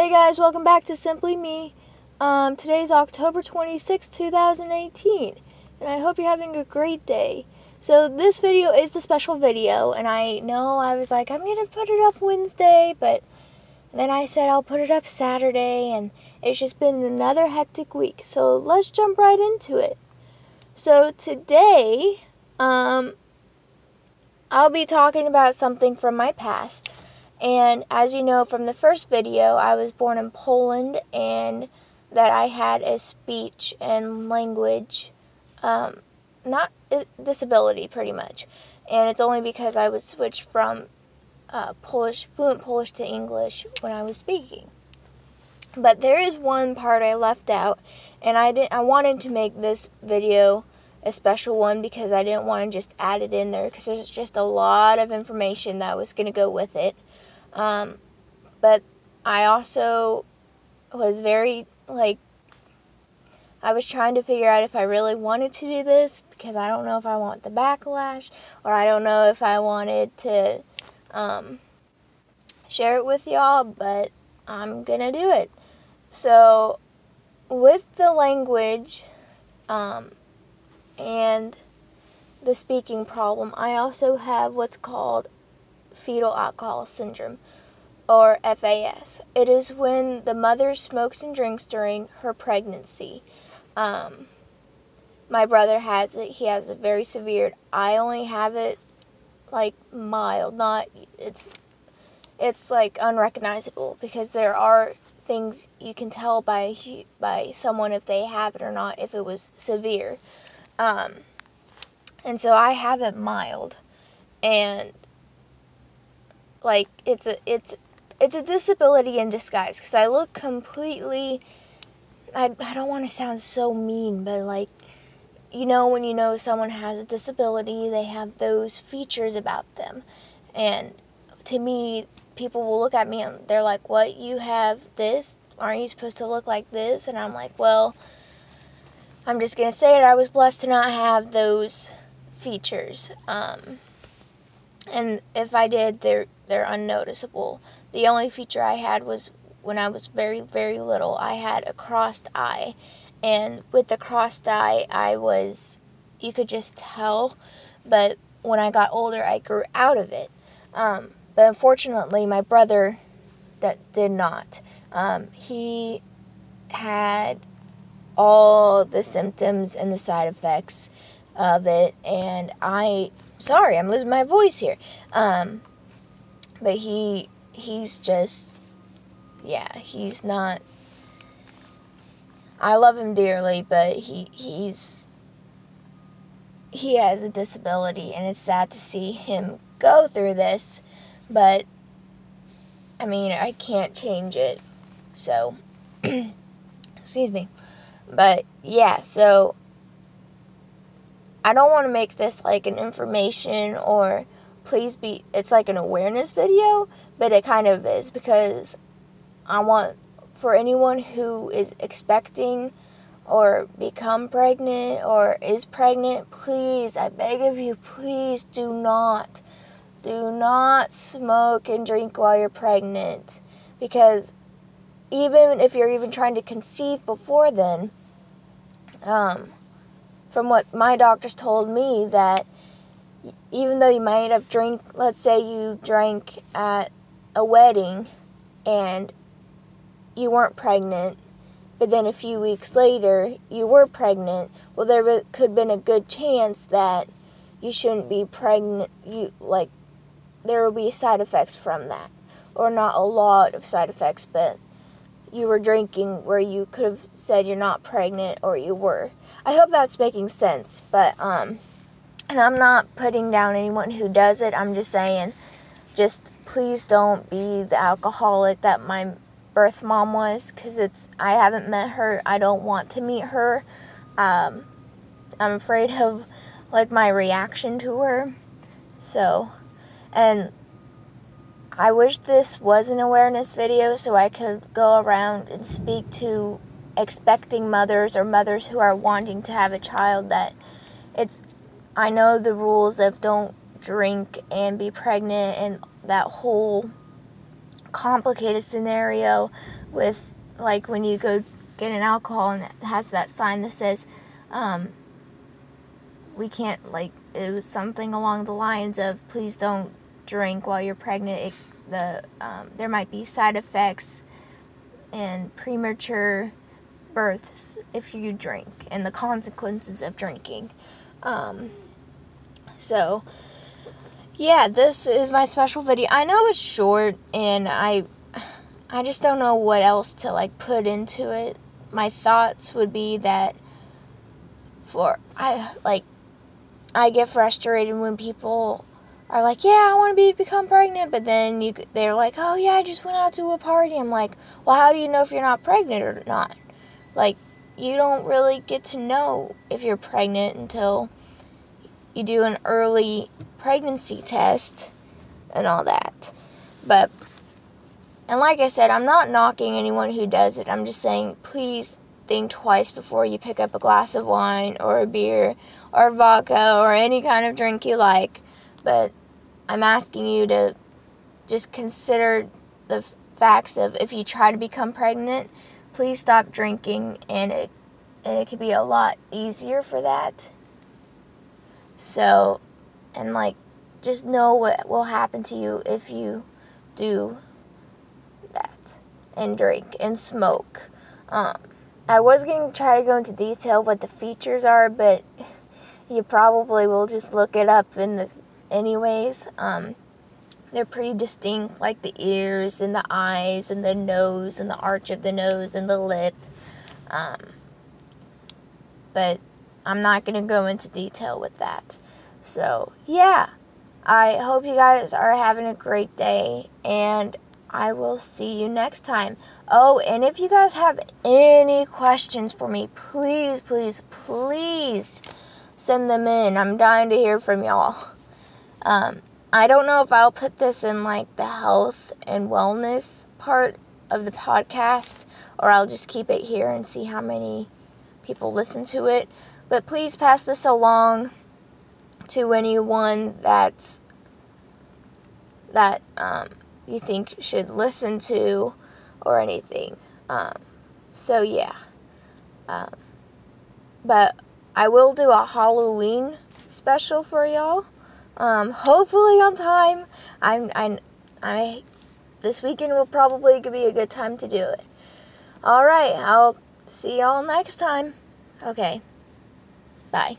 Hey guys, welcome back to Simply Me. Um, today's October 26, 2018, and I hope you're having a great day. So, this video is the special video, and I know I was like, I'm gonna put it up Wednesday, but then I said I'll put it up Saturday, and it's just been another hectic week. So, let's jump right into it. So, today, um, I'll be talking about something from my past. And as you know from the first video, I was born in Poland and that I had a speech and language, um, not disability pretty much. And it's only because I would switch from uh, Polish, fluent Polish to English when I was speaking. But there is one part I left out, and I didn't. I wanted to make this video a special one because I didn't want to just add it in there because there's just a lot of information that was going to go with it. Um, but I also was very, like, I was trying to figure out if I really wanted to do this because I don't know if I want the backlash or I don't know if I wanted to um, share it with y'all, but I'm gonna do it. So, with the language um, and the speaking problem, I also have what's called fetal alcohol syndrome, or FAS. It is when the mother smokes and drinks during her pregnancy. Um, my brother has it. He has it very severe. I only have it like mild, not it's it's like unrecognizable because there are things you can tell by by someone if they have it or not if it was severe. Um, and so I have it mild, and like it's a it's it's a disability in disguise because I look completely I, I don't want to sound so mean but like you know when you know someone has a disability they have those features about them. And to me people will look at me and they're like what? You have this? Aren't you supposed to look like this? And I'm like well I'm just gonna say it. I was blessed to not have those features. Um, and if I did they're they're unnoticeable. The only feature I had was when I was very, very little, I had a crossed eye. And with the crossed eye, I was, you could just tell. But when I got older, I grew out of it. Um, but unfortunately, my brother that did not. Um, he had all the symptoms and the side effects of it, and I sorry, I'm losing my voice here. Um, but he he's just yeah, he's not I love him dearly, but he he's he has a disability and it's sad to see him go through this, but I mean, I can't change it. So excuse me. But yeah, so I don't want to make this like an information or please be it's like an awareness video but it kind of is because i want for anyone who is expecting or become pregnant or is pregnant please i beg of you please do not do not smoke and drink while you're pregnant. Because even if you're even trying to conceive before then um, from what my doctors told me that even though you might have drank, let's say you drank at a wedding and you weren't pregnant, but then a few weeks later you were pregnant, well, there could have been a good chance that you shouldn't be pregnant. You like there will be side effects from that, or not a lot of side effects, but you were drinking where you could have said you're not pregnant or you were. I hope that's making sense, but um and I'm not putting down anyone who does it. I'm just saying, just please don't be the alcoholic that my birth mom was because it's I haven't met her. I don't want to meet her. Um, I'm afraid of like my reaction to her. So, and I wish this was an awareness video so I could go around and speak to expecting mothers or mothers who are wanting to have a child that it's I know the rules of don't drink and be pregnant and that whole complicated scenario with like when you go get an alcohol and it has that sign that says um, we can't like it was something along the lines of please don't drink while you're pregnant it, the um, there might be side effects and premature births if you drink and the consequences of drinking. Um, so yeah this is my special video. I know it's short and i i just don't know what else to like put into it. My thoughts would be that for i like i get frustrated when people are like yeah i want to be become pregnant but then you they're like oh yeah i just went out to a party i'm like well how do you know if you're not pregnant or not like you don't really get to know if you're pregnant until you do an early pregnancy test and all that. But, and like I said, I'm not knocking anyone who does it. I'm just saying, please think twice before you pick up a glass of wine or a beer or vodka or any kind of drink you like. But I'm asking you to just consider the facts of if you try to become pregnant, please stop drinking and it and it could be a lot easier for that. So, and like, just know what will happen to you if you do that and drink and smoke. Um, I was going to try to go into detail what the features are, but you probably will just look it up in the anyways. Um, they're pretty distinct, like the ears and the eyes and the nose and the arch of the nose and the lip. Um, but I'm not going to go into detail with that. So, yeah. I hope you guys are having a great day and I will see you next time. Oh, and if you guys have any questions for me, please, please, please send them in. I'm dying to hear from y'all. Um, I don't know if I'll put this in like the health and wellness part of the podcast or I'll just keep it here and see how many people listen to it. But please pass this along to anyone that's that um, you think should listen to or anything. Um, so yeah. Um, but I will do a Halloween special for y'all. Um, hopefully on time. I'm I'm, I this weekend will probably be a good time to do it. All right, I'll see y'all next time. Okay. Bye.